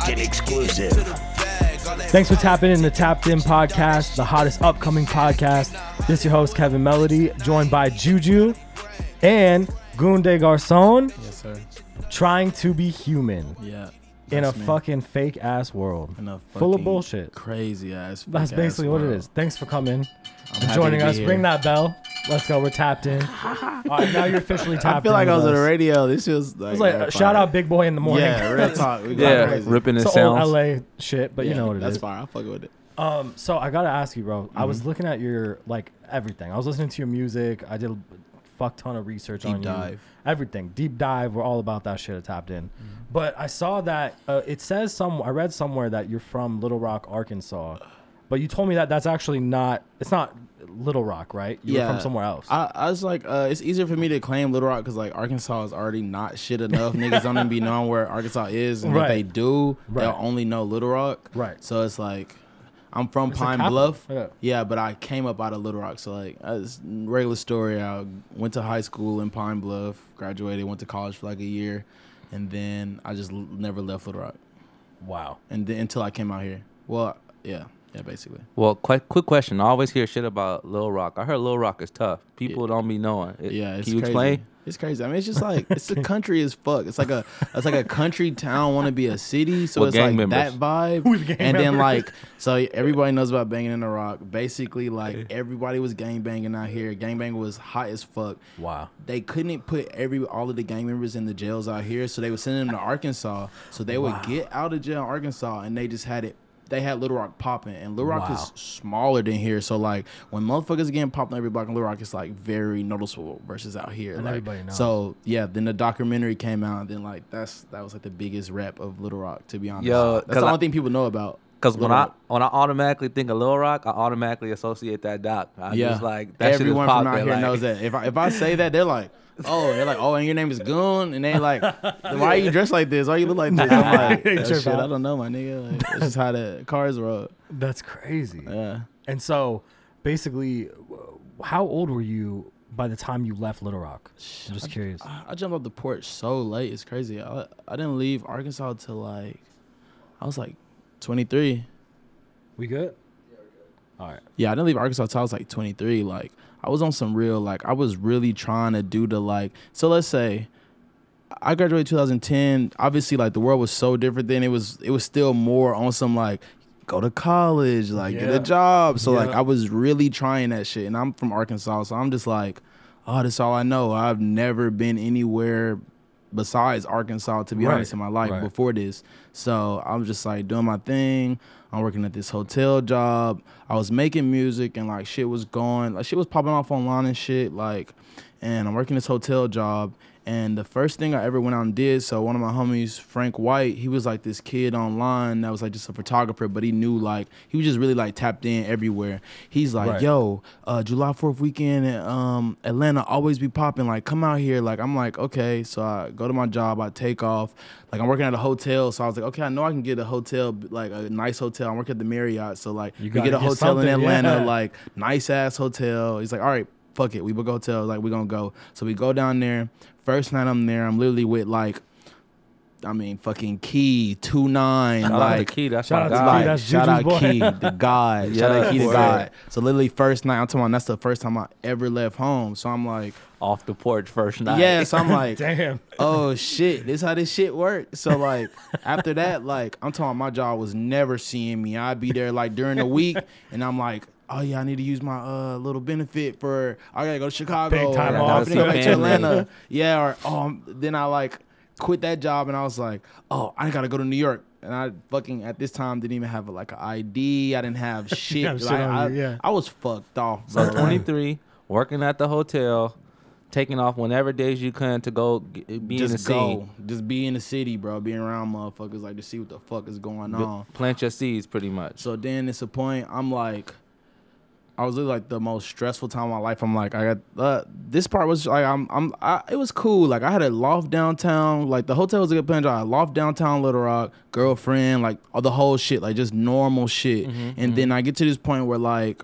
Market exclusive. Thanks for tapping in the Tapped In podcast, the hottest upcoming podcast. This is your host, Kevin Melody, joined by Juju and Goon des Garcons, Yes, sir. trying to be human Yeah. In a That's me. fucking fake ass world. In a full of bullshit. Crazy ass. That's fake-ass basically what it world. is. Thanks for coming I'm and joining us. here. Ring that bell. Let's go. We're tapped in. All right, now you're officially tapped I feel like I was on the radio. This feels like, was like mad uh, shout fire. out Big Boy in the morning. Yeah, real talk. We got Yeah, crazy. ripping it's his old. LA shit, but you know what it That's is. fire. I fuck with it. Um, so I gotta ask you, bro. I Mm-hmm. was looking at your like everything. I was listening to your music. I did a fuck ton of research Deep on you. Everything, deep dive. We're all about that shit at Tapped In. Mm-hmm. But I saw that uh, it says some. I read somewhere that you're from Little Rock, Arkansas. But you told me that that's actually not. It's not Little Rock, right? You were from somewhere else. I, I was like, uh, it's easier for me to claim Little Rock because like Arkansas is already not shit enough. Niggas don't even be knowing where Arkansas is, and Right. if they do, Right. they'll only know Little Rock. Right. So it's like, I'm from It's Pine. Bluff. Yeah. Yeah, but I came up out of Little Rock. So like, uh, it's regular story. I went to high school in Pine Bluff, graduated, went to college for like a year, and then I just l- never left Little Rock, wow. and then until I came out here. Well, yeah, yeah, basically. Well, quick, quick question. I always hear shit about Lil Rock. I heard Lil Rock is tough. People don't be knowing. It- Yeah, it's Can you crazy. explain? It's crazy. I mean, it's just like it's a country as fuck. It's like a it's like a country town want to be a city, so With it's gang like members. that vibe. With gang and then like so everybody knows about banging in the rock. Basically, like everybody was gang banging out here. Gang banging was hot as fuck. Wow. They couldn't put every all of the gang members in the jails out here, so they would send them to Arkansas. So they would Wow. get out of jail in Arkansas, and they just had it. They had Little Rock popping, and Little Rock Wow. is smaller than here. So like when motherfuckers are getting popped on every block in Little Rock, it's like very noticeable versus out here. And like, everybody knows. So yeah, then the documentary came out, and then like that's that was like the biggest rep of Little Rock. To be honest, Yo, that's the I- only thing people know about. Because when Lil I when I automatically think of Lil Rock, I automatically associate that doc. I yeah, just like that everyone shit is from popping. out here like, knows that. If I if I say that, they're like, oh, they're like, oh, and your name is Goon, and they like, why are you dressed like this? Why you look like this? I'm like, "Oh, shit. I don't know, my nigga. Like, it's just how the cars roll. That's crazy. Yeah. And so, basically, how old were you by the time you left Little Rock? I'm just curious. I, I jumped off the porch so late. It's crazy. I I didn't leave Arkansas till like I was like 23. We good? All right. Yeah, I didn't leave Arkansas till I was like 23. Like I was on some real like I was really trying to do the like. So let's say I graduated 2010. Obviously, like the world was so different then. It was it was still more on some like go to college, like get a job. So like I was really trying that shit. And I'm from Arkansas, so I'm just like, oh, that's all I know. I've never been anywhere besides Arkansas to be Right, honest in my life right. before this. So I'm just like doing my thing. I'm working at this hotel job. I was making music and like shit was going, like shit was popping off online and shit. Like, and I'm working this hotel job. And the first thing I ever went out and did, so one of my homies, Frank White, he was like this kid online that was like just a photographer, but he knew like he was just really like tapped in everywhere. He's like, Right. yo, uh, July 4th weekend in um, Atlanta always be popping. Like, come out here. Like, I'm like, okay. So I go to my job, I take off. Like, I'm working at a hotel. So I was like, okay, I know I can get a hotel, like a nice hotel. I'm working at the Marriott. So, like, You we get a get hotel in Atlanta, yeah. like, nice ass hotel. He's like, all right, fuck it. We book a hotel. Like, we're going to go. So we go down there. First night I'm there, I'm literally with like, I mean, fucking Key, 2 9. Shout out like, to Key. That's Shout my out guy. Key, that's shout out boy. Key, the God. shout out Yeah, Key, the word. God. So literally first night, I'm talking about that's the first time I ever left home. So I'm like, Off the porch first night. yeah. So I'm like, Damn. oh shit, this how this shit works. So like after that, like I'm talking, my job was never seeing me. I'd be there like during the week, and I'm like. Oh yeah, I need to use my uh little benefit for I gotta go to Chicago. Big time or, off. Go back to Atlanta. Yeah, or oh then I like quit that job and I was like, oh I gotta go to New York. And I fucking at this time didn't even have a, like an ID. I didn't have shit. have shit Like, I, you, yeah. I was fucked off. So 23, working at the hotel, taking off whenever days you can to go g- be in the just go, scene. just be in the city, bro. Be around motherfuckers like to see what the fuck is going on. Plant your seeds, pretty much. So then it's a point I'm like, I was like the most stressful time of my life. I'm like, I got uh, this part was like I'm I'm I, it was cool. Like I had a loft downtown. Like the hotel was a good job. I had a loft downtown Little Rock, girlfriend, like all the whole shit, like just normal shit. and then I get to this point where like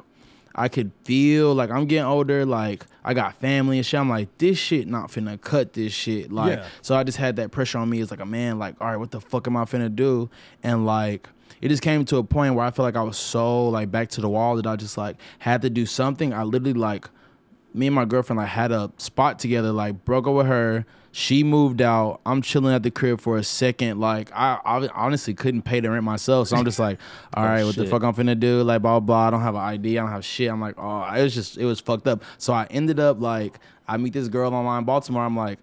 I could feel like I'm getting older. Like I got family and shit. I'm like, this shit not finna cut this shit. Like, Yeah. so I just had that pressure on me It's like a man. Like, all right, what the fuck am I finna do? And like, it just came to a point where I felt like I was so like back to the wall that I just like had to do something. I literally like me and my girlfriend like had a spot together, like broke up with her. She moved out. I'm chilling at the crib for a second. Like I, I honestly couldn't pay the rent myself, so I'm just like, all right, what the shit. fuck I'm finna do? Like blah blah. I don't have an ID. I don't have shit. I'm like, oh, it was just it was fucked up. So I ended up like I meet this girl online in Baltimore. I'm like,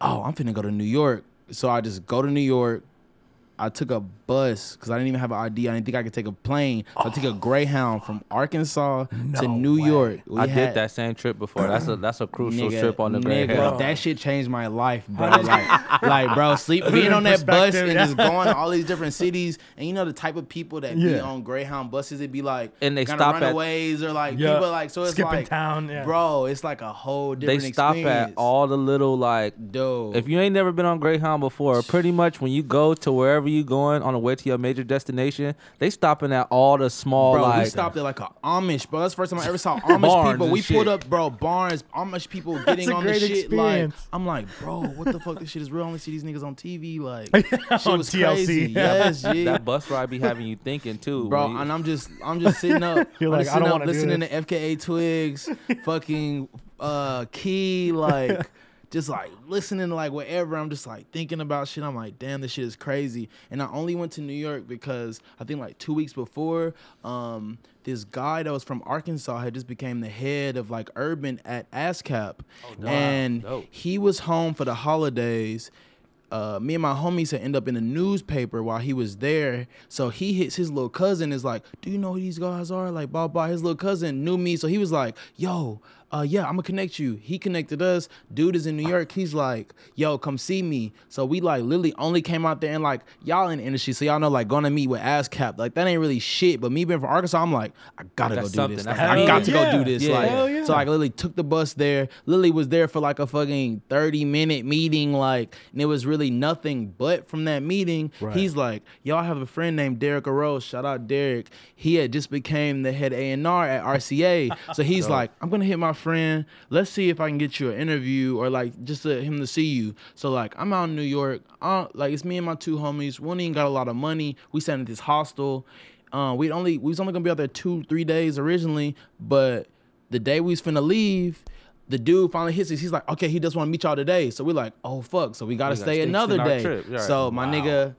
oh, I'm finna go to New York. So I just go to New York. I took a bus because I didn't even have an ID. I didn't think I could take a plane. So I took a Greyhound from Arkansas to New way. York. We I had- did that same trip before. That's a that's a crucial Nigga, trip on the nigga, Greyhound. That shit changed my life, bro. like, like, bro, sleep being on that bus and just going to all these different cities, and you know the type of people that be on Greyhound buses, it'd be like And they kinda stop at- runaways or like Yeah. people like so it's Skipping like town, yeah. bro, it's like a whole different. they stop experience. at all the little like Dude. if you ain't never been on Greyhound before, pretty much when you go to wherever you going on the way to your major destination, they stopping at all the small Bro, like we stopped at like a Amish, bro. That's the first time I ever saw Amish people. and We pulled up, bro, barns, Amish people getting a on the shit. experience. Like, I'm like, bro, what the fuck? This shit is real. I only see these niggas on TV. Like, shit On was TLC. crazy. Yes, G. that bus ride be having you thinking too, bro. when you- And I'm just, I'm just sitting up. You're I'm like, just I don't up wanna listening to FKA Twigs, fucking uh, Key, like. Just like listening to like whatever, I'm just like thinking about shit. I'm like, damn, this shit is crazy. And I only went to New York because I think like two weeks before, um, this guy that was from Arkansas had just became the head of like urban at ASCAP, Oh and Dope. he was home for the holidays uh, me and my homies had end up in the newspaper while he was there. So he hits his little cousin is like, "Do you know who these guys are?" Like, blah blah. His little cousin knew me, so he was like, "Yo, uh, yeah, I'm gonna connect you." He connected us. Dude is in New York. He's like, "Yo, come see me." So we like literally only came out there and like y'all in the industry, so y'all know like going to meet with ASCAP. Like that ain't really shit. But me being from Arkansas, I'm like, I gotta That's go do something. this. Like, I got to yeah. go do this. Yeah. Like, yeah. so I literally took the bus there. Lily was there for like a fucking 30 minute meeting, like, and it was really nothing but from that meeting. Right. He's like, y'all have a friend named Derek Arose. Shout out Derek. He had just became the head A&R at RCA. so he's like, I'm gonna hit my friend. Let's see if I can get you an interview or like just uh, him to see you. So like, I'm out in New York. Uh, like it's me and my two homies. One ain't got a lot of money. We sat at this hostel. Uh, we only we was only gonna be out there two three days originally, but the day we was finna leave, the dude finally hits us. He's like, okay, he just want to meet y'all today. So we're like, oh fuck. So we gotta We gotta stay another day. Right. So my Wow. nigga,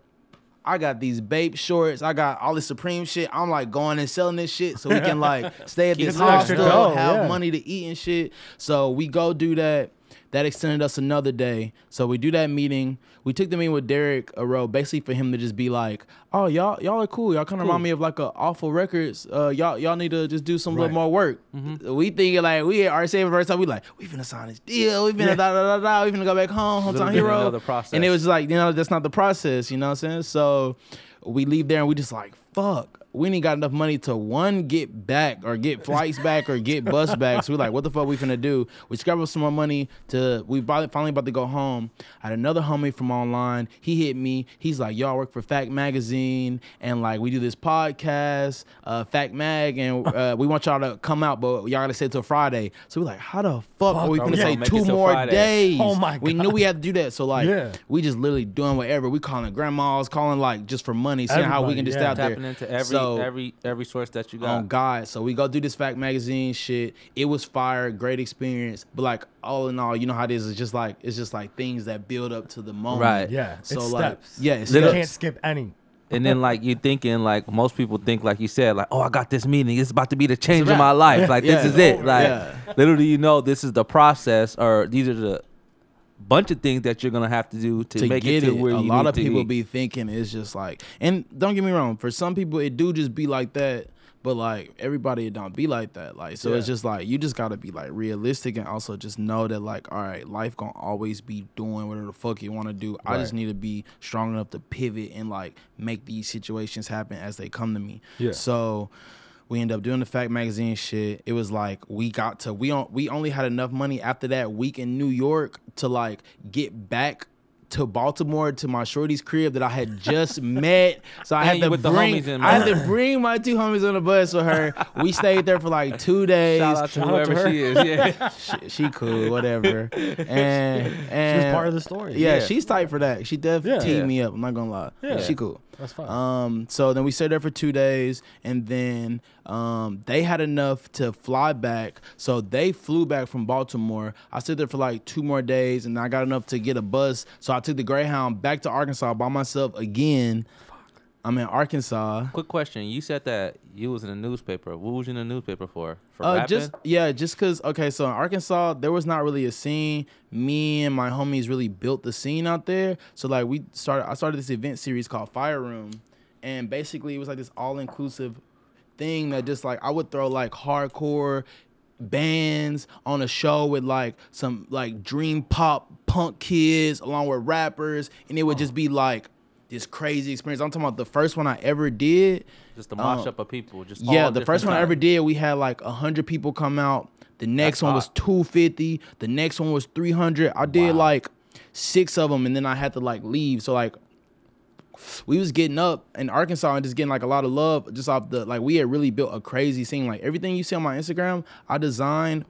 I got these babe shorts. I got all this Supreme shit. I'm like going and selling this shit so we can like stay at this hostel, dough, have yeah. money to eat and shit. So we go do that. That extended us another day. So we do that meeting. We took the meeting with Derek Aro, basically for him to just be like, "Oh, y'all, y'all are cool. Y'all kind of remind me of like a awful records. Uh, y'all, y'all need to just do some Right. little more work." We thinking like we at RCA the first time. We like we finna sign this deal. We finna da da da da. We finna go back home, hometown hero. process. And it was like, you know, that's not the process. You know what I'm saying? So we leave there and we just like, fuck. We ain't got enough money to one get back or get flights back or get bus back. So we're like, what the fuck we finna do? We scrap up some more money to we finally about to go home. I had another homie from online. He hit me. He's like, y'all work for Fact Magazine and like we do this podcast, uh, Fact Mag, and uh, we want y'all to come out, but y'all gotta stay till Friday. So we're like, how the fuck, are we are gonna say two more Friday? days? Oh my god. We knew we had to do that. So like Yeah. we just literally doing whatever. We calling grandmas, calling like just for money, seeing how we can just yeah. stay out there. into every So- every every source that you got. on God. So we go do this fact magazine shit. It was fire, great experience. But like all in all, you know how it is. It's just like it's just like things that build up to the moment. Right. Yeah, So it's like steps. yeah, it's You Little- can't skip any. And then like you thinking like most people think like you said like oh I got this meeting it's about to be the change a of my wrap. life like Yeah. this is it like Yeah. little do you know this is the process or these are the bunch of things that you're gonna have to do to, to make get it it. where a lot of to people be. thinking it's just like, and don't get me wrong, for some people it do just be like that, but like everybody it don't be like that. Like so, it's just like you just gotta be like realistic and also just know that like, all right, life gonna always be doing whatever the fuck you want to do. I just need to be strong enough to pivot and like make these situations happen as they come to me. Yeah. So we end up doing the fact magazine shit. It was like we got to we on we only had enough money after that week in New York to like get back to Baltimore to my shorty's crib that I had just met. So I had to with the bring homies in, I had to bring my two homies on the bus with her. We stayed there for like two days. Shout out to Shout out to whoever her. she is. Yeah. she, she cool, whatever. And She was part of the story. yeah, Yeah. she's tight for that. She definitely Yeah. teed Yeah. me up. I'm not gonna lie. Yeah. she cool. That's fine. Um, so then we stayed there for two days, and then um, they had enough to fly back. So they flew back from Baltimore. I stayed there for like two more days, and I got enough to get a bus. So I took the Greyhound back to Arkansas by myself again. I'm in Arkansas. Quick question. You said that you was in a newspaper. What was you in the newspaper for? For Uh, rapping? just yeah, just cause okay, so in Arkansas there was not really a scene. Me and my homies really built the scene out there. So like we started, I started this event series called Fire Room, and basically it was like this all inclusive thing that just like I would throw like hardcore bands on a show with like some like dream pop punk kids along with rappers, and it would just be like this crazy experience. I'm talking about the first one I ever did. just a mosh um, up of people. Just Yeah, all the first one I ever did, we had like hundred people come out. The next That's one was two fifty. The next one was three hundred. I did like six of them, and then I had to like leave. So like, we was getting up in Arkansas and just getting like a lot of love just off the like we had really built a crazy scene. Like everything you see on my Instagram, I designed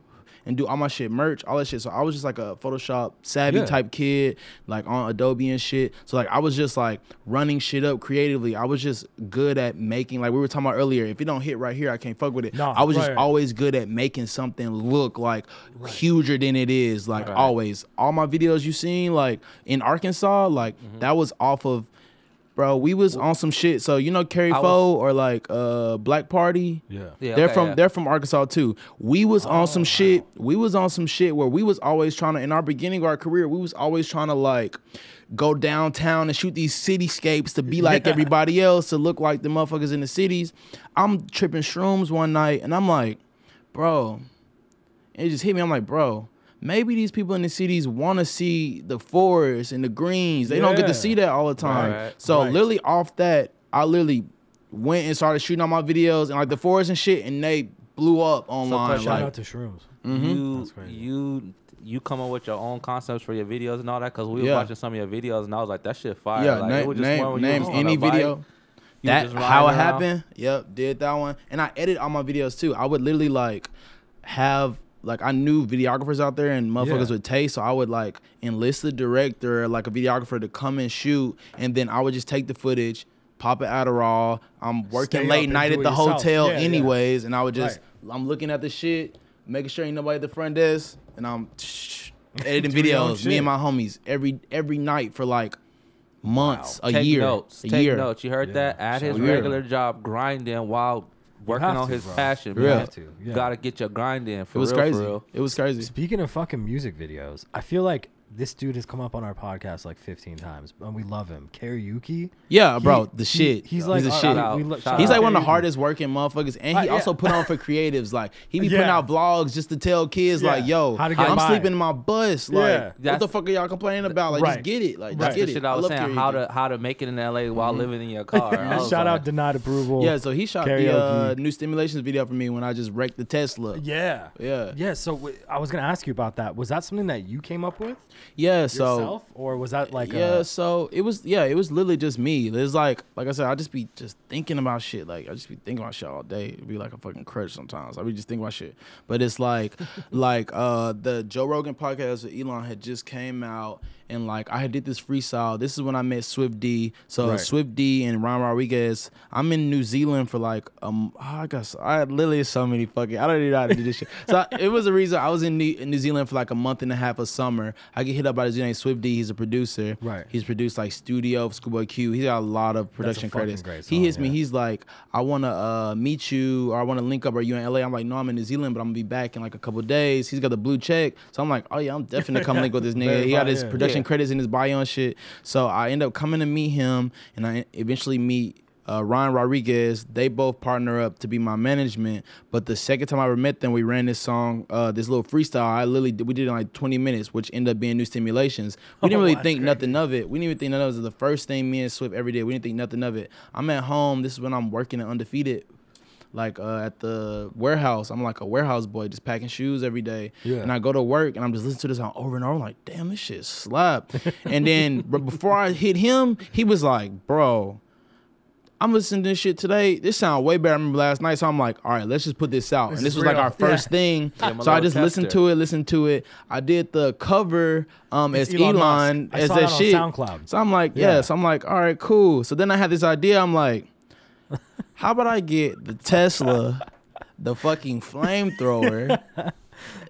and do all my shit merch, all that shit. So I was just like a Photoshop savvy Yeah. type kid, like on Adobe and shit. So like I was just like running shit up creatively. I was just good at making like we were talking about earlier. If it don't hit right here, I can't fuck with it. Nah, I was just always good at making something look like huger than it is. Like Right. always, all my videos you seen like in Arkansas, like Mm-hmm. that was off of. Bro, we was on some shit. So you know Kari I was- Faux or like uh Black Party. yeah. Yeah, they're okay, from yeah. they're from Arkansas too. We was on Oh, some shit. We was on some shit where we was always trying to in our beginning of our career, we was always trying to like go downtown and shoot these cityscapes to be like Yeah. everybody else, to look like the motherfuckers in the cities. I'm tripping shrooms one night and I'm like, bro, it just hit me. I'm like, bro, maybe these people in the cities want to see the forest and the greens. They don't get to see that all the time. Right. So Right. literally off that, I literally went and started shooting all my videos and like the forest and shit, and they blew up online. Shout like, out to shrooms. Mm-hmm. You That's crazy. you you come up with your own concepts for your videos and all that because we were Yeah. watching some of your videos and I was like that shit fire. yeah, like, name, it was just one name, you name was on any bike, video. you That just how it around. happened. Yep, did that one, and I edit all my videos too. I would literally like have like I knew videographers out there and motherfuckers Yeah. with taste, so I would like enlist the director, like a videographer, to come and shoot, and then I would just take the footage, pop it Adderall. I'm working Stay late night at the yourself. hotel, Yeah, yeah. anyways, and I would just I'm looking at the shit, making sure ain't nobody at the front desk, and I'm editing Do your own videos. Me and my homies every every night for like months, a take year, notes. a take year. notes. You heard Yeah, that? At his shout regular job, grinding while working on to, his bro. passion. You Man. have to, yeah. Gotta get your grind in. For It was real, crazy. For real. It was crazy. Speaking of fucking music videos, I feel like this dude has come up on our podcast like 15 times, and we love him. Karaoke. Yeah, bro, He- the he- shit. he's like the uh, shit. Out. we lo- Shout shout He's like one of the hardest working motherfuckers, and he Uh, also yeah. put on for creatives. Like he be Yeah. putting out vlogs just to tell kids, Yeah. like, "Yo, How to get I'm by. sleeping in my bus. Like, Yeah. what the fuck are y'all complaining about? Like, Right. just get it. Like, Right. just That's get the it. shit I was love saying. How to how to make it in LA while living in your car. Shout like, out denied approval. Yeah, so he shot the uh, new stimulations video for me when I just wrecked the Tesla. Yeah. Yeah. Yeah. So I was gonna ask you about that. Was that something that you came up with Yeah, so yourself, or was that like yeah, a, so it was yeah, it was literally just me. It's like like I said, I just be just thinking about shit. Like I just be thinking about shit all day. It'd be like a fucking crush sometimes. I be just thinking about shit. But it's like like uh the Joe Rogan podcast with Elon had just came out and like I did this freestyle. This is when I met Swiff D. So Right. Swiff D and Ron Rodriguez. I'm in New Zealand for like um I guess I had literally so many fucking I don't even know how to do this shit. So I- it was a reason I was in New, in New Zealand for like a month and a half of summer. I get hit up by this dude named Swiff D. He's a producer. Right. He's produced like Studio, Schoolboy Q. He's got a lot of production credits. great he song, hits me. He's like, I want to uh, meet you or I want to link up. Are you in LA? I'm like, no, I'm in New Zealand, but I'm gonna be back in like a couple days. He's got the blue check, so I'm like, oh yeah, I'm definitely gonna come link with this nigga. He got his yeah. production Yeah. credits in his bio and shit. So I end up coming to meet him, and I eventually meet. Uh, Ryan Rodriguez, they both partner up to be my management. But the second time I ever met them, we ran this song, uh, this little freestyle. I literally did, we did it in like 20 minutes, which ended up being new stimulations. We didn't Oh, really that's think crazy. nothing of it. We didn't even think that was the first thing me and Swift ever did. We didn't think nothing of it. I'm at home. This is when I'm working at Undefeated. Like uh, at the warehouse. I'm like a warehouse boy, just packing shoes every day. Yeah. And I go to work and I'm just listening to this song over and over. I'm like, damn, this shit slap. and then but before I hit him, he was like, bro. I'm listening to this shit today. This sound way better. I remember last night, so I'm like, all right, let's just put this out. This and this is was like our first Yeah. thing. Give him a so I little just listened to it, listened to it. I did the cover um It's as Elon Elon, Musk. I as saw that that on shit. SoundCloud. So I'm like, Yeah. yeah. So I'm like, all right, cool. So then I had this idea. I'm like, how about I get the Tesla, the fucking flamethrower,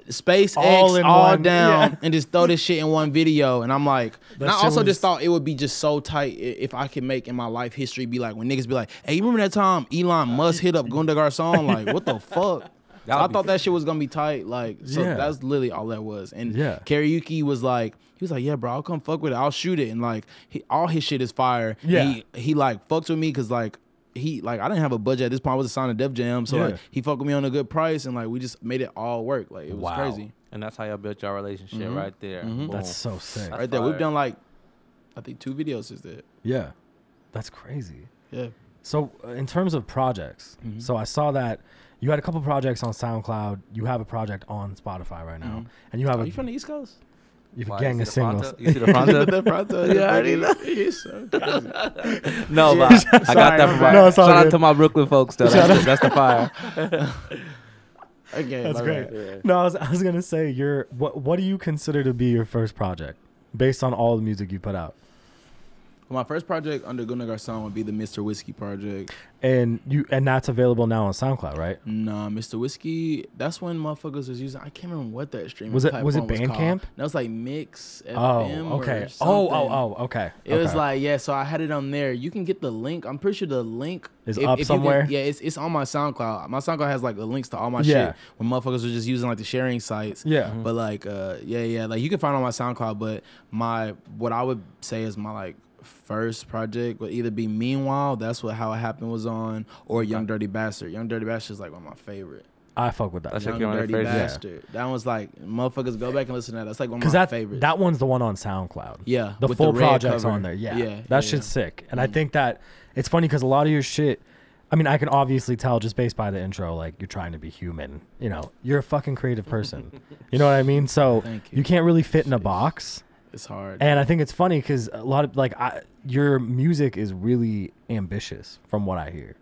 SpaceX All all, one, down, yeah. and just throw this shit in one video. And I'm like, That and I also just thought it would be just so tight if I could make in my life history be like when niggas be like, hey, you remember that time Elon Musk hit up Goon des Garcons? Like, what the fuck? So I would be thought that shit was gonna be tight. Like, so Yeah. that's literally all that was. And Yeah. karaoke was like, he was like, yeah, bro, I'll come fuck with it. I'll shoot it. And like, he, all his shit is fire. Yeah. He, he like fucks with me because like, he like I didn't have a budget at this point. I was signed to Def Jam, so Yeah. like he fucked with me on a good price, and like we just made it all work. Like it was Wow. crazy. And that's how y'all built your relationship right there. Boom. That's so sick. That's right there, we've done like, I think two videos since that. Yeah, that's crazy. Yeah. So uh, in terms of projects, Mm-hmm. so I saw that you had a couple projects on SoundCloud. You have a project on Spotify right now, and you have Are a, you from the East Coast? You have a Why, gang you of see the You see the Fronto? the Pronto, Yeah, I already know. He's so crazy. no, but I got Sorry, that from my my. No, it's all shout good. out to my Brooklyn folks though. That's, the, that's the fire. Okay, That's my great. bad. No, I was, I was gonna say your what what do you consider to be your first project based on all the music you put out? My first project under Goon des Garcons would be the Mr. Whiskey project. And you and that's available now on SoundCloud, right? Nah, Mr. Whiskey. That's when motherfuckers was using. I can't remember what that streaming Was it- was it Bandcamp? That was like Mix FM. Oh, okay. Oh, oh, oh, okay. It was like yeah, so I had it on there. You can get the link. I'm pretty sure the link Is if- up if you can- somewhere? yeah, it's it's on my SoundCloud. My SoundCloud has like the links to all my Yeah. shit. When motherfuckers were just using like the sharing sites. Yeah. But like uh yeah, yeah, like you can find on my SoundCloud, but my what I would say is my like first project would either be Meanwhile, that's what how it happened was on, or Young Dirty Bastard. Young Dirty Bastard is like one of my favorite. I fuck with that. That's Young one of Dirty your favorites? Bastard. That one's like motherfuckers go back and listen to that. That's like one of my that favorites. that one's the one on SoundCloud. yeah, the with full red project's cover. on there. Yeah, yeah, that yeah. shit's sick. And I Mhm. think that it's funny because a lot of your shit. I mean, I can obviously tell just based by the intro, like you're trying to be human. You know, you're a fucking creative person. you know what I mean? So you you. can't really fit in a Jeez. box. It's hard. And I think it's funny because a lot of like I, your music is really ambitious from what I hear,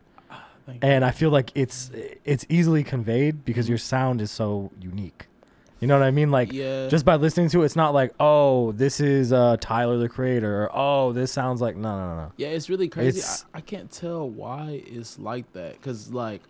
Thank you. and I feel like it's it's easily conveyed because your sound is so unique. You know what I mean? Like yeah, just by listening to it, it's not like oh this is uh, Tyler the Creator or oh this sounds like no no no no. yeah, it's really crazy. It's- I, I can't tell why it's like that. Cause like,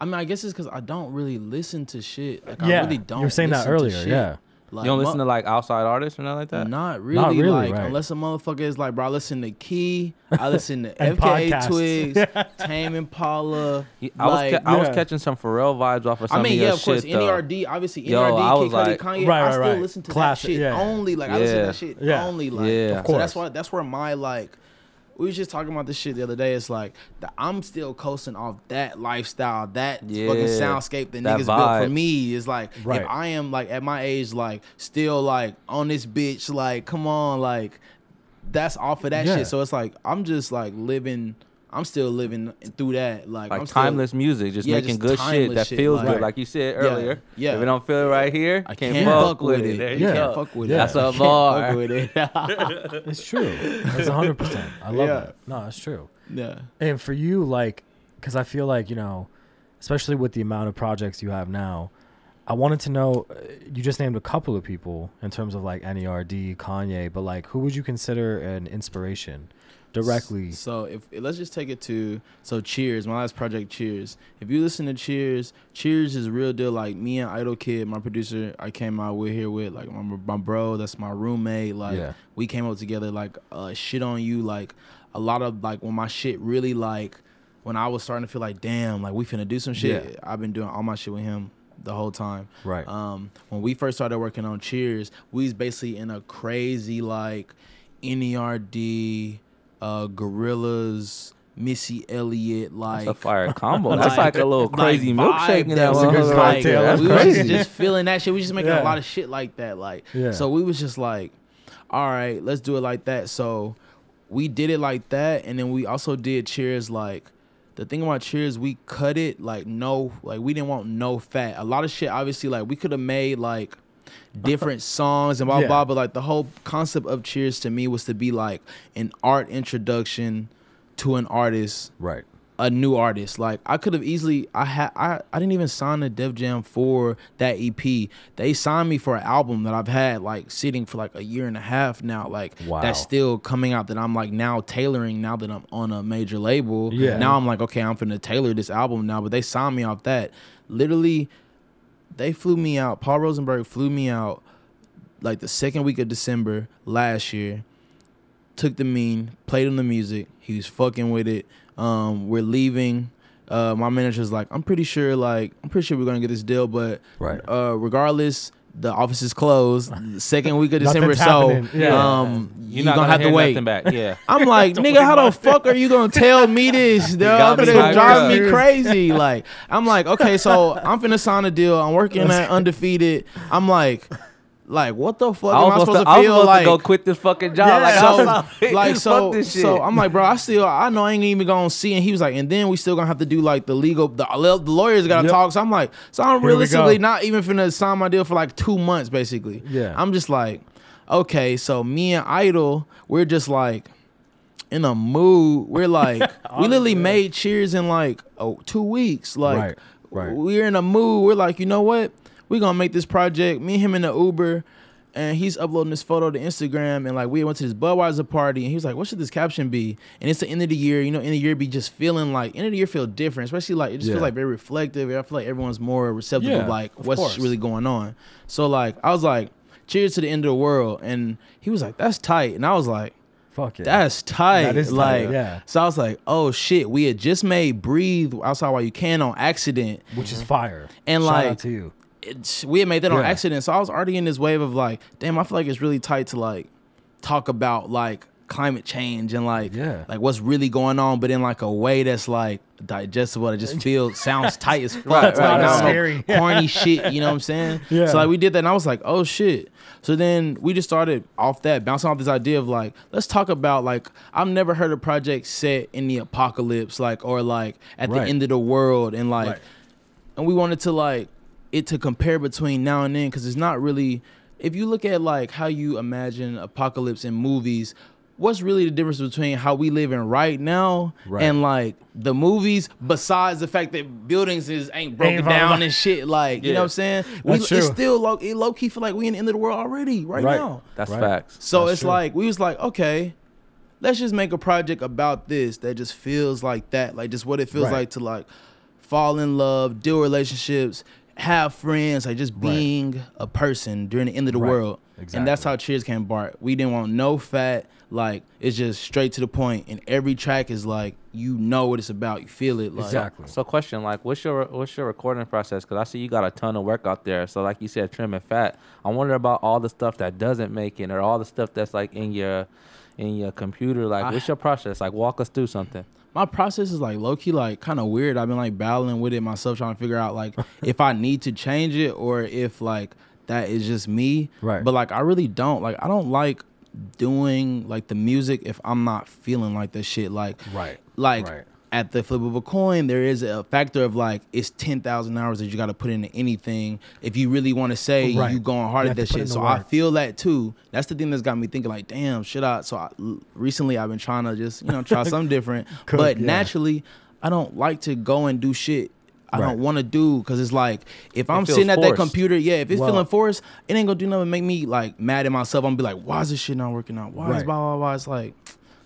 I mean, I guess it's cause I don't really listen to shit. Like yeah, I really don't. you were saying that earlier. Yeah, Like, You don't mo- listen to like outside artists or nothing like that. Not really, Not really, like right. unless a motherfucker is like, bro, I listen to Key, I listen to FKA podcasts. Twigs, Tame Impala. You- I was like, ca- I was catching some Pharrell vibes off of some shit. I mean, of yeah, of course, shit though. NERD, obviously Yo, NERD, I Kid was Cudi, like- Kanye. Right, right, I still right. listen to Classic, that shit yeah. only. Like I listen to that shit Yeah. only. Like, Yeah. Of So that's why that's where my like. We was just talking about this shit the other day. It's like that I'm still coasting off that lifestyle, that fucking soundscape that, That niggas built for me. Is like Right. if I am like at my age, like still like on this bitch, like come on, like that's off of that Yeah. shit. So it's like I'm just like living. I'm still living through that. Like, like I'm still, timeless music, just Yeah, making just good shit that shit, feels like- good, like you said earlier. yeah. If it don't feel it right here, I can't, can't fuck, fuck with with it. it. There You you Yeah. can't go. fuck with Yeah. it. That's I a can't bar. fuck with it. it's true. That's hundred percent. I love Yeah. that. No, it's true. yeah. And for you, like, because I feel like you know, especially with the amount of projects you have now, I wanted to know. uh, You just named a couple of people in terms of like Nerd, Kanye, but like, who would you consider an inspiration directly? So if let's just take it to so Cheers, my last project Cheers. If you listen to Cheers, Cheers is real deal. Like me and Idol Kid, my producer, I came out with here with like my, my bro, that's my roommate. Like Yeah. we came out together. Like uh, shit on you. Like a lot of like when my shit really like when I was starting to feel like damn, like we finna do some shit. Yeah. I've been doing all my shit with him the whole time. Right. Um, when we first started working on Cheers, we was basically in a crazy like NERD, uh, Gorillaz, Missy Elliott, like That's a fire combo. That's like a little crazy vibe milkshake in that that was That's a good motherfucker like, cocktail. That's we was just feeling that shit. We was just making Yeah. a lot of shit like that. Like, Yeah. so we was just like, all right, let's do it like that. So we did it like that, and then we also did Cheers like the thing about Cheers, we cut it like no, like we didn't want no fat. A lot of shit, obviously, like we could have made like different songs and blah Yeah. blah. But like the whole concept of Cheers to me was to be like an art introduction to an artist Right. a new artist. Like I could have easily I had I, I didn't even sign a Def Jam for that EP. They signed me for an album that I've had like sitting for like a year and a half now. Like Wow. that's still coming out that I'm like now tailoring now that I'm on a major label. Yeah. Now I'm like, okay, I'm finna tailor this album now. But they signed me off that. Literally, they flew me out. Paul Rosenberg flew me out like the second week of December last year took the mean, played him the music. He was fucking with it. Um, we're leaving. Uh, my manager's like, I'm pretty sure, like, I'm pretty sure we're gonna get this deal, but Right. uh, regardless, the office is closed. The second week of December, so. Yeah. um, You're you not gonna, have to wait. back. Yeah. I'm like, nigga, how the fuck are you gonna tell me this? Dog? got I'm me finna drive me crazy. Like, I'm like, okay, so I'm finna sign a deal. I'm working at undefeated. I'm like, like, what the fuck I am I supposed, supposed to, to I was feel supposed like? to go quit this fucking job. Yeah, like, so, I was like, like so, fuck this shit. so I'm like, bro, I still, I know I ain't even gonna see. And he was like, and then we still gonna have to do like the legal, the, the lawyers gotta Yep. talk. So I'm like, so I'm we realistically not even finna sign my deal for like two months, basically. Yeah. I'm just like, okay, so me and Idol, we're just like in a mood. We're like, we literally Honestly. made Cheers in like oh two weeks. Like, Right, right. we're in a mood. We're like, you know what? We're gonna make this project. Me and him in the Uber. And he's uploading this photo to Instagram, and like we went to this Budweiser party, and he was like, "What should this caption be?" And it's the end of the year, you know. End of the year be just feeling like end of the year feel different, especially like it just Yeah. feels like very reflective. I feel like everyone's more receptive Yeah, of like what's course. really going on. So like I was like, "Cheers to the end of the world," and he was like, "That's tight," and I was like, Fuck yeah. that's tight. That is tight, like, yeah. So I was like, oh shit, we had just made "Breathe" outside while you can on accident, Which is fire. And, Shout like, out to you. We had made that on Yeah. accident. So I was already in this wave of like, damn, I feel like it's really tight to like talk about like climate change and like Yeah. like what's really going on, but in like a way that's like digestible. It just feels sounds tight as fuck. Right, Like, right, not Scary. corny shit. You know what I'm saying? Yeah. So like we did that, and I was like, oh shit. So then we just started off that, bouncing off this idea of like, let's talk about like I've never heard a project set in the apocalypse, like or like at Right. the end of the world, and like Right. and we wanted to like it to compare between now and then because it's not really if you look at like how you imagine apocalypse in movies what's really the difference between how we live in right now Right. and like the movies besides the fact that buildings is ain't broken Ain't down and shit like you know what i'm saying we, That's it's still low, it low key feel like we in the end of the world already right, Right. now That's Right. facts. so That's it's true. like we was like, okay, let's just make a project about this that just feels like that, like just what it feels Right. like to like fall in love, deal relationships, have friends, like just Right. being a person during the end of the Right. world. And that's how Cheers came apart. We didn't want no fat, like it's just straight to the point, and every track is like you know what it's about, you feel it. Like, Exactly. So, question like, what's your what's your recording process? Because I see you got a ton of work out there. So, like you said, trim and fat. I wonder about all the stuff that doesn't make it, or all the stuff that's like in your in your computer. Like, I- what's your process? Like, walk us through something. my process is like low key like kind of weird. I've been like battling with it myself, trying to figure out like if I need to change it or if like that is just me. Right. But like I really don't like I don't like doing like the music if I'm not feeling like that shit. Like Right. like Right. at the flip of a coin, there is a factor of like it's ten thousand hours that you got to put into anything if you really want to say Right. you going hard You at that shit. So I feel that too. That's the thing that's got me thinking like, damn, should I? So I, recently I've been trying to just you know try something different, Cook, but yeah. naturally I don't like to go and do shit. I Right. don't want to do because it's like if I'm sitting at that computer, yeah, if it's feeling forced, it ain't gonna do nothing make me like mad at myself. I'm gonna be like, why is this shit not working out? Why is Right. blah blah blah? It's like,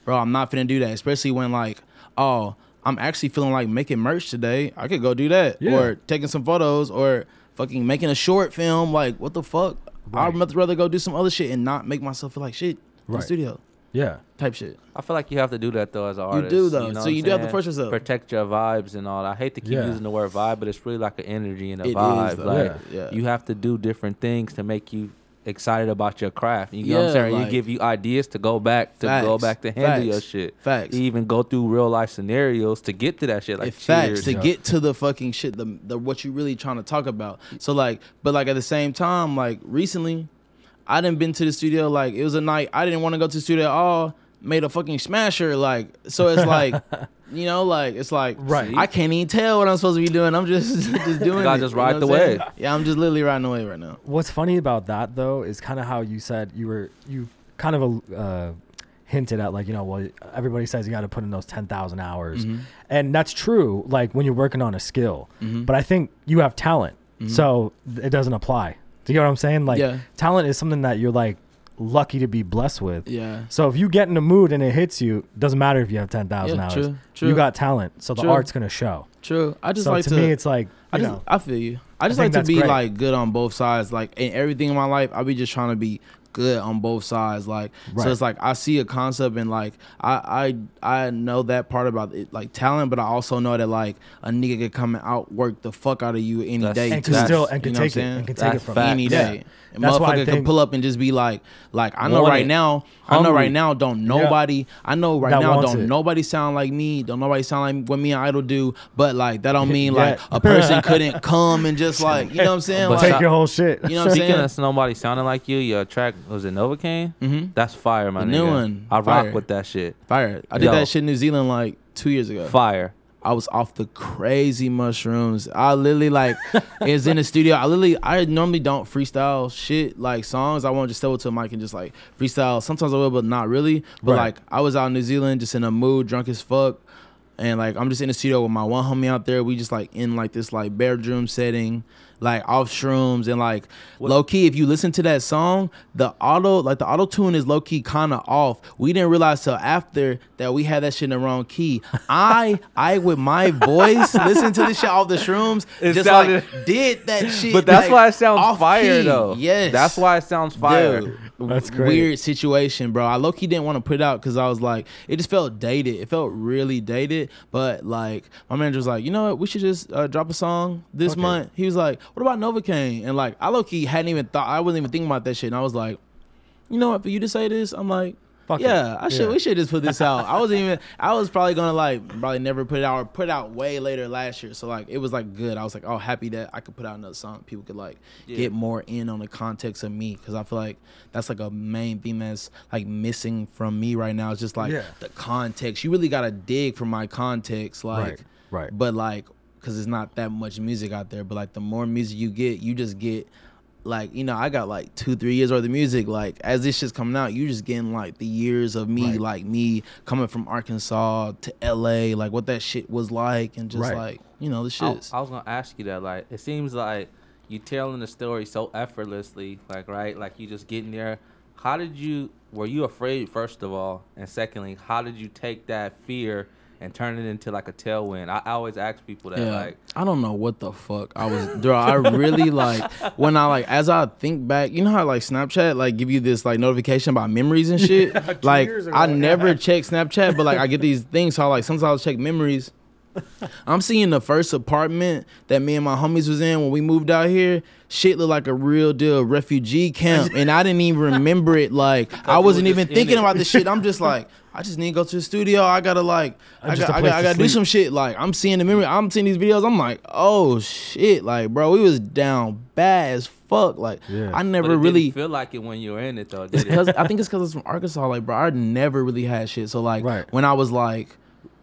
bro, I'm not finna do that. Especially when like, oh, I'm actually feeling like making merch today. I could go do that, Yeah. or taking some photos, or fucking making a short film. Like, what the fuck? Right. I'd much rather go do some other shit and not make myself feel like shit in the Right. studio Yeah. type shit. I feel like you have to do that though as an artist. You do, though. know So what you I'm do have to saying? force yourself. Protect your vibes and all. I hate to keep Yeah. using the word vibe, but it's really like an energy and a It is, vibe. though. like Yeah. Yeah. you have to do different things to make you excited about your craft. You know what I'm Yeah, saying? like- you give you ideas to go back to go Facts. back to handle your Facts. shit. Facts. You even go through real life scenarios to get to that shit. Like it facts cheers. to Yeah. get to the fucking shit the, the what you really trying to talk about so like but like at the same time like recently i didn't been to the studio like it was a night i didn't want to go to the studio at all made a fucking smasher. Like, so it's like, you know, like it's like, Right. I can't even tell what I'm supposed to be doing. I'm just just doing. it, just you know ride the wave. Yeah, I'm just literally riding the wave right now. What's funny about that though is kind of how you said you were you kind of uh, hinted at like you know well everybody says you got to put in those ten thousand hours, Mhm. and that's true. Like when you're working on a skill, Mhm. but I think you have talent, Mhm. so it doesn't apply. Do you get what I'm saying? Like Yeah. talent is something that you're like lucky to be blessed with. Yeah. So if you get in a mood and it hits you, doesn't matter if you have ten thousand Yeah, hours. true, true. You got talent, so the True. art's gonna show. True. I just so like to, to. me, it's like I just know, I feel you. I just think like to be great. like good on both sides. Like in everything in my life, I'll be just trying to be good on both sides. Like Right. so, it's like I see a concept and like I I I know that part about it, like talent, but I also know that like a nigga could come and outwork the fuck out of you any That's- day. and can still and you can know what take I'm it saying? and can take That's it from facts. any Yeah. day. And That's why I motherfucker can pull up and just be like, like I know right it. now, I know right now, don't nobody, I know right That now, don't it. nobody sound like me, don't nobody sound like what me and Idol do, but like that don't mean Yeah. like a person couldn't come and just like, you know what I'm saying? But Like, take your whole shit. you know what I'm Speaking saying? of nobody sounding like you, your track was it Novocaine? hmm That's fire, my The nigga. new one, I rock with that shit. Fire. I did Yo. that shit in New Zealand like two years ago. Fire. I was off the crazy mushrooms. I literally like is in the studio. I literally I normally don't freestyle shit like songs. I won't just step to a mic and just like freestyle. Sometimes I will, but not really. But Right. like I was out in New Zealand just in a mood, drunk as fuck. And like I'm just in the studio with my one homie out there. We just like in like this like bedroom setting, like off shrooms and like What- low key. If you listen to that song, the auto like the auto tune is low key kind of off. We didn't realize till after that we had that shit in the wrong key. I I with my voice listen to this shit off the shrooms. It just sounded- like did that shit. But that's like, why it sounds fire key. though. Yes, That's why it sounds fire. Dude, That's great. Weird situation, bro. I low key didn't want to put it out because I was like, it just felt dated. It felt really dated. But like, my manager was like, you know what? We should just uh, drop a song this Okay. month. He was like, what about Novocaine? And like, I low key hadn't even thought. I wasn't even thinking about that shit. And I was like, you know what? For you to say this, I'm like. Fuck it. yeah, I should. Yeah. We should just put this out. I wasn't even. I was probably gonna like probably never put it out or put it out way later last year. So like it was like good. I was like, oh, happy that I could put out another song. People could like Yeah. get more in on the context of me because I feel like that's like a main theme that's like missing from me right now. It's just like Yeah. the context. You really gotta dig for my context, like. right, right. But like, cause it's not that much music out there. But like, the more music you get, you just get like you know I got like two three years worth of music. Like as this shit's coming out, you're just getting like the years of me, Right. like me coming from Arkansas to L.A. Like what that shit was like, and just Right. like you know the I, shit. I was gonna ask you that. Like, it seems like you're telling the story so effortlessly. Like, right? Like you just getting there. How did you? Were you afraid first of all, and secondly, how did you take that fear and turn it into like a tailwind? I, I always ask people that. Yeah, Like, I don't know what the fuck I was, bro. I really like when I like as I think back. You know how like Snapchat like give you this like notification about memories and shit. like I yeah. never check Snapchat, but like I get these things. So I, like sometimes I'll check memories. I'm seeing the first apartment that me and my homies was in when we moved out here. Shit looked like a real deal refugee camp, and I didn't even remember it. Like I wasn't even thinking it. about this shit. I'm just like, I just need to go to the studio. I gotta like, I, Just got, a I, place got, I to gotta do some shit. Like I'm seeing the memory. I'm seeing these videos. I'm like, oh shit, like bro, we was down bad as fuck. Like Yeah. I but never it didn't really. feel like it when you were in it though. It's Did it? because I think it's because it's from Arkansas. Like, bro, I never really had shit. So like, Right. when I was like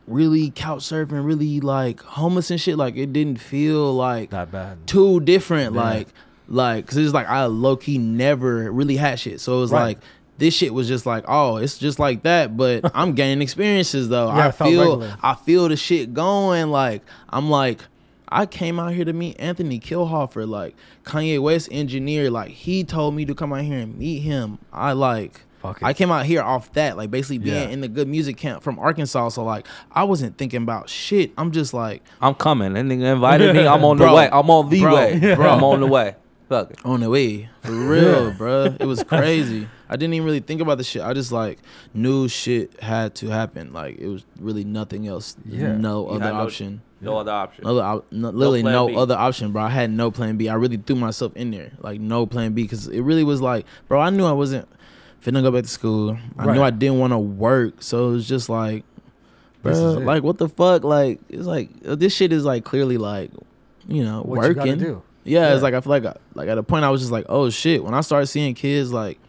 really couch surfing, really like homeless and shit, like it didn't feel like that bad. too different. Yeah. Like, like, cause it's like I low key never really had shit. So it was Right. like this shit was just like, oh, it's just like that. But I'm gaining experiences though. Yeah, I feel, regular. I feel the shit going. Like I'm like. I came out here to meet Anthony Kilhoffer, like Kanye West engineer. Like he told me to come out here and meet him. I like I came out here off that, like basically being Yeah. in the good music camp from Arkansas. So like I wasn't thinking about shit. I'm just like I'm coming. That nigga invited me. I'm on Bro, the way. I'm on the bro, way. bro. I'm on the way. Fuck it. on the way. For real, bro. It was crazy. I didn't even really think about the shit. I just like knew shit had to happen. Like it was really nothing else. Yeah. No You other no- option. No other option. Other, op- no, literally plan no other option, bro. I had no plan B. I really threw myself in there, like no plan B, because it really was like, bro. I knew I wasn't finna go back to school. I knew I didn't want to work, so it was just like, bro, like what the fuck? Like it's like uh, this shit is like clearly like, you know, What you gotta working. do? Yeah, it's like I feel like I, like at a point I was just like, oh shit. When I started seeing kids like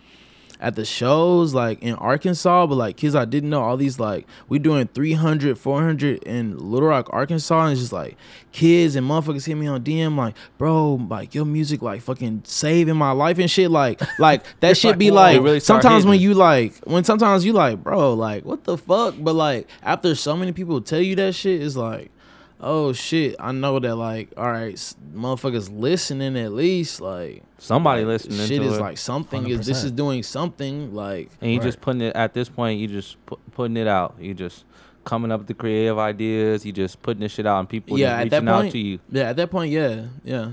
at the shows like in Arkansas, but like kids I didn't know all these like we doing 300, 400 in Little Rock, Arkansas, and it's just like kids and motherfuckers hit me on DM like, bro, like your music like fucking saving my life and shit. Like like that shit be whoa. like really sometimes when you like when sometimes you like, bro, like what the fuck? But like after so many people tell you that shit, it's like oh shit, I know that like, all right, s- motherfuckers listening at least, like Somebody like, listening Shit to is it. like something. Is this 100%. is doing something like and you Right. just putting it at this point. You just pu- putting it out. You just coming up with the creative ideas. You just putting this shit out, and people Yeah, just at reaching that out point- to you. yeah. At that point, yeah, yeah.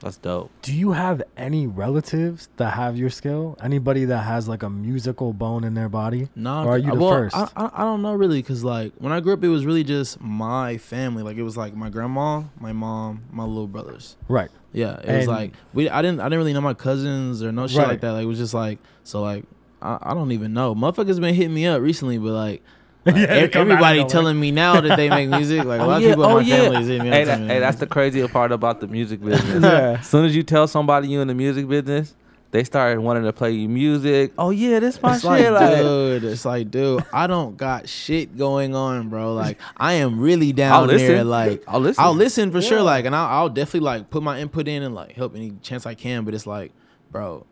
That's dope. Do you have any relatives that have your skill? Anybody that has like a musical bone in their body? No, Or are you the well, first? I, I I don't know really, cause like when I grew up, it was really just my family. Like it was like my grandma, my mom, my little brothers. Right. Yeah, it was like we. I didn't. I didn't really know my cousins or no shit Right. like that. Like it was just like so. Like I, I don't even know. Motherfuckers been hitting me up recently, but like. Like, Yeah, they ev- come out of everybody telling me now that they make music. Like a lot oh, yeah, of people in oh my yeah. family is hitting me up. Hey, that, hey, that's the crazy part about the music business. Yeah. As soon as you tell somebody you in the music business, they start wanting to play you music. Oh yeah, this my It's shit. like, Like, dude, it's like, dude, I don't got shit going on, bro. Like, I am really I'll down there. Like, I'll listen. I'll listen for sure. Like, and I'll, I'll definitely like put my input in and like help any chance I can. But it's like, bro,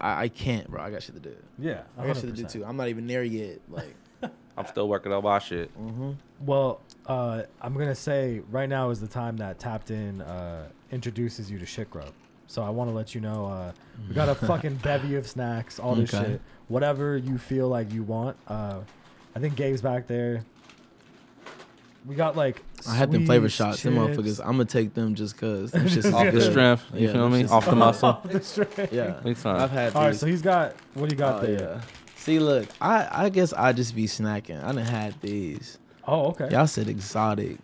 I, I can't, bro. I got shit to do. Yeah. I got shit to do too. I'm not even there yet. Like, I'm still working on my shit. mm-hmm. Well, uh, I'm gonna say right now is the time that Tapped In uh, introduces you to Shit Grub. So I want to let you know uh, we got a fucking bevy of snacks, all this Okay. shit, whatever you feel like you want. Uh, I think Gabe's back there. We got like I had them flavor sweets, shots. Them chips. motherfuckers. I'm gonna take them just cause. Them shits Off the good. strength, you Yeah, feel them me? shits Off the muscle. Off the string. Yeah, Big time. I've had. All right, these. so he's got what do you got Oh, there? yeah. See, look, I I guess I just be snacking. I done had these. Oh, okay. Y'all said exotic.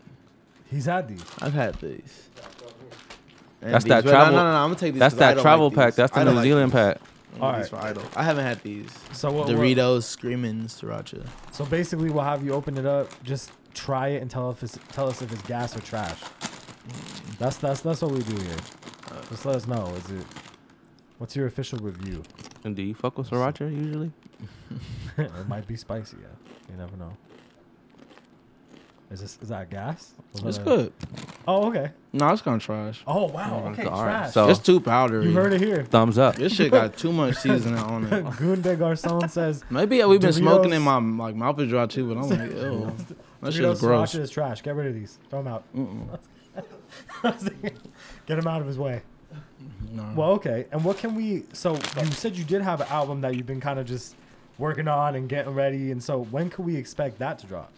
He's had these. I've had these. And That's these- that but travel- No, no, no, I'm gonna take these. That's 'cause I that don't travel like pack. these. That's the I don't New like Zealand these. pack. I All want these for Idol. I haven't had these. So what? what- Doritos screaming sriracha. So basically, we'll have you open it up. Just try it and tell if it's tell us if it's gas or trash. That's that's that's what we do here. Just let us know. Is it? What's your official review? And do you fuck with sriracha usually? it might be spicy. Yeah, you never know. Is this is that gas? Was It's that a- good. Oh okay. No, it's kind of trash. Oh wow. Oh, Okay. all right. Trash. So- It's too powdery. you heard it here. Thumbs up. This shit got too much seasoning on it. Goon des Garcons says Maybe we've been smoking in my like mouth is dry too, but I'm like, ew. That shit Doritos is gross. sriracha is trash. Get rid of these. Throw them out. Get them out of his way. No. Well, okay. And what can we? So you said you did have an album that you've been kind of just working on and getting ready, and so when could we expect that to drop?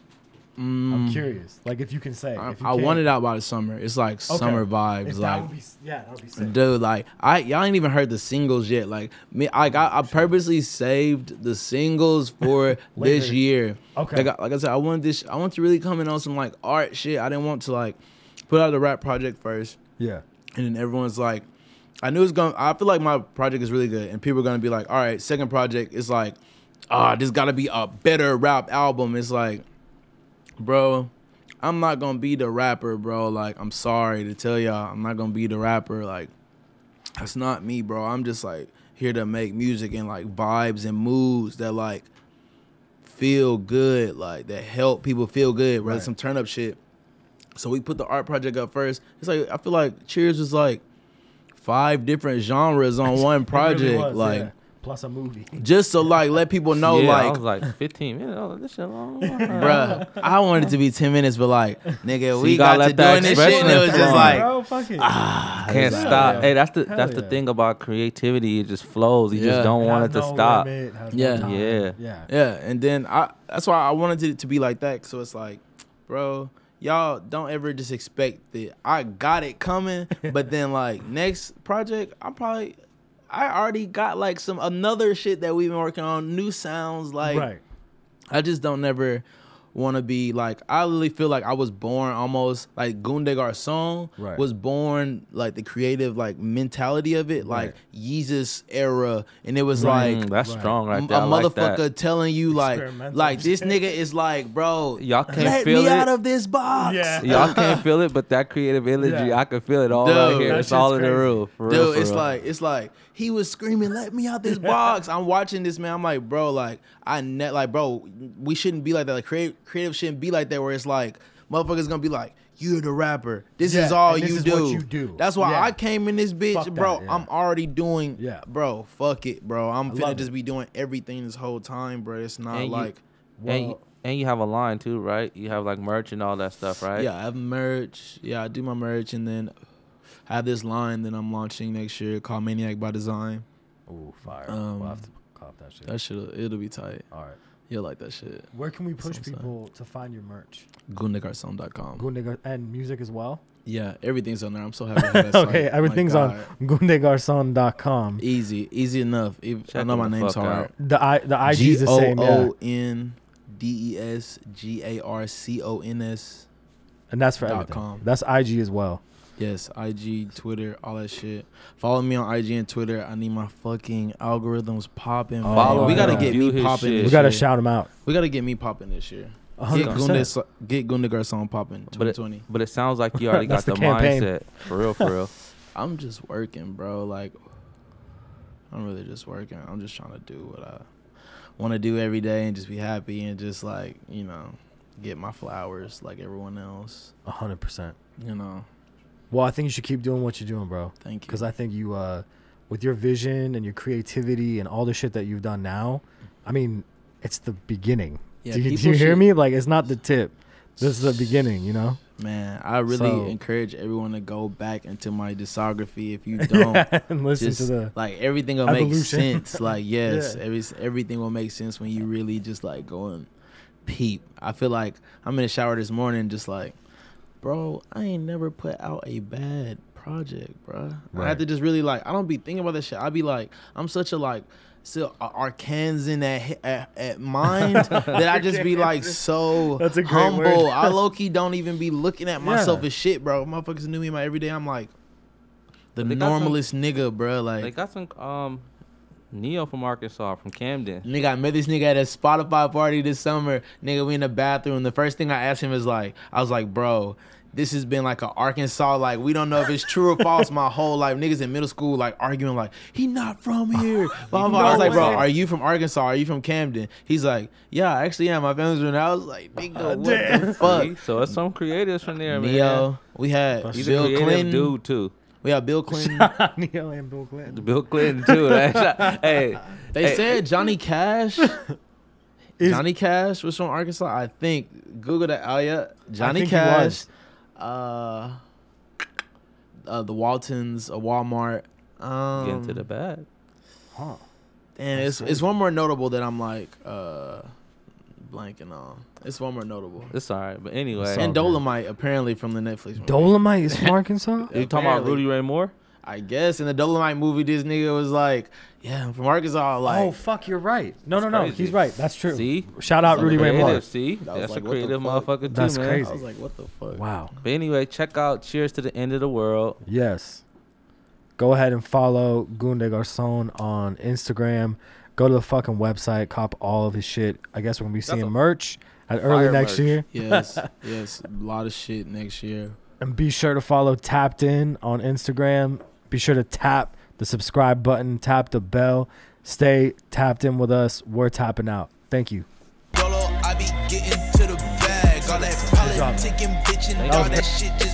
I'm Mm, curious. Like if you can say. I, if you I want it out by the summer. It's like Okay. summer vibes. If that like would be, yeah, that would be sick. Dude, like I y'all ain't even heard the singles yet. Like me, I got I purposely saved the singles for this year. Okay. Like, I- like I said, I wanted this. I want to really come in on some like art shit. I didn't want to like put out the rap project first, yeah. and then everyone's like, I knew it's gonna. I feel like my project is really good, and people are gonna be like, all right, second project is like, ah, this got to be a better rap album. It's like, bro. I'm not gonna be the rapper, bro. Like, I'm sorry to tell y'all, I'm not gonna be the rapper. Like, that's not me, bro. I'm just like here to make music and like vibes and moods that like feel good, like that help people feel good, rather Right. some turn up shit. So we put the art project up first. It's like I feel like Cheers was like five different genres on one project, really was, like yeah. Plus a movie. just so like let people know, yeah, I like was like 15 minutes. Oh, this shit long. Bruh, I wanted it to be ten minutes, but like, nigga, we gotta got that doing this shit, and it was just flow. like, Bro, fuck it. ah, Can't it's stop. yeah. Hey, that's the Hell that's the thing about creativity. It just flows. You Yeah. just don't It want it to no stop. limit, Yeah. no. Yeah. Yeah. Yeah, and then I that's why I wanted it to be like that. So it's like, bro, y'all don't ever just expect that I got it coming, but then like next project, I'm probably I already got like some another shit that we've been working on, new sounds. Like right. I just don't never want to be like I really feel like I was born almost like Goon des Garcons Right. was born like the creative like mentality of it, like Yeezus era, and it was Right. like Mm, that's Right. strong right a there. I like that. motherfucker telling you like like this nigga is like bro Y'all can't let feel me it. out of this box Yeah. Y'all can't feel it, but that creative energy, Yeah. I can feel it all right Dude, here. It's all shit's in the crazy. room. For real, dude for it's real. like it's like he was screaming, "Let me out this box!" I'm watching this man. I'm like, bro, like I net, like, bro, we shouldn't be like that. Like creative, creative shouldn't be like that. Where it's like, motherfuckers gonna be like, "You're the rapper. This Yeah, is all and this you is do. what you do. That's why Yeah. I came in this bitch, Fuck that, bro. yeah. I'm already doing, Yeah. bro. Fuck it, bro. I'm I finna just it. be doing everything this whole time, bro. It's not And you- like. and you, and you have a line too, right? You have like merch and all that stuff, right? Yeah, I have merch. Yeah, I do my merch, and then I have this line that I'm launching next year called Maniac by Design. Ooh, fire. Um, we'll have to cop that shit. That shit, it'll be tight. All right. You'll like that shit. Where can we push That's what I'm people to find your merch? GoonDesGarcons.com. Gunde and music as well. Yeah, everything's on there. I'm so happy. to that okay, site. everything's My on God. goondesgarcons.com. Easy, easy enough. If, I know my name's fuck hard. out. The I the IG G is the same, yeah. O N D E S G A R C O N S. And that's for everything. com. That's IG as well. Yes, IG, Twitter, all that shit. Follow me on IG and Twitter. I need my fucking algorithms popping. Oh, Follow. We gotta get View me popping. We gotta year. shout him out. We gotta get me popping this year. Get hundred Gunde, percent. get Goon des Garcons popping. But it- 2020. But it sounds like you already got the, the mindset. For real, for real. I'm just working, bro. Like, I'm really just working. I'm just trying to do what I want to do every day and just be happy and just like you know get my flowers like everyone else. A hundred percent. You know. Well, I think you should keep doing what you're doing, bro. Thank you. Because I think you, uh, with your vision and your creativity and all the shit that you've done now, I mean, it's the beginning. Yeah, do you, do you hear should- me? Like, it's not the tip. This is the beginning, you know? Man, I really So- encourage everyone to go back into my discography. If you don't, and listen just to the. like everything will make sense. Like yes, Yeah. every, everything will make sense when you really just like go and peep. I feel like I'm in the shower this morning, just like, bro, I ain't never put out a bad project, bro. I Right. have to just really like. I don't be thinking about that shit. I be like, I'm such a like. Still a Arkansan at, at at mind that I just be like so That's a great humble. word. I low key don't even be looking at myself Yeah. as shit, bro. Motherfuckers knew me in my everyday. I'm like the They got some- normalest nigga, bro. Like They got some um Ne-Yo from Arkansas, from Camden. Nigga, I met this nigga at a Spotify party this summer. Nigga, we in the bathroom. The first thing I asked him is like, I was like, bro, this has been like a Arkansas, like we don't know if it's true or false my whole life. Niggas in middle school like arguing like, he not from here. Blah, blah, blah. I was like, bro, are you from Arkansas? Are you from Camden? He's like, yeah, I actually am. My family's from there. I was like, nigga, Uh, what damn. the fuck? So it's some creatives from there, man. Ne-Yo, we had He's Bill a Clinton. dude too. We have Bill Clinton. Ne-Yo and Bill Clinton. Bill Clinton too. Right? hey, They hey, said Johnny Cash. Is- Johnny Cash was from Arkansas. I think. Google that. Oh yeah, Johnny think he Cash. was. Uh, uh, the Waltons, a Walmart. Um, get into the bag. Huh. and That's it's it's one more notable that I'm like uh, blanking on. Um, it's one more notable. It's all right, but anyway. And. Dolomite apparently from the Netflix. movie. Dolomite is from Arkansas? you talking about. Rudy Ray Moore? I guess in the Dolomite movie, this nigga was like, "Yeah, I'm from Arkansas." Like, oh, fuck, you're right. No, no, no. crazy. He's right. That's true. See, Shout out Some Rudy Ray creative. Moore. See, That that's like, a creative motherfucker too, That's man. crazy. I was like, "What the fuck?" Wow. But anyway, check out Cheers to the End of the World. Yes. Go ahead and follow Goon des Garcons on Instagram. Go to the fucking website, cop all of his shit. I guess we're gonna be That's seeing a merch at early fire next merch. year. Yes, yes, a lot of shit next year. And be sure to follow Tapped In on Instagram. Be sure to tap the subscribe button, tap the bell. Stay tapped in with us. We're tapping out. Thank you. Dolo, I be getting to the bag. All that politicking, bitching, all that shit just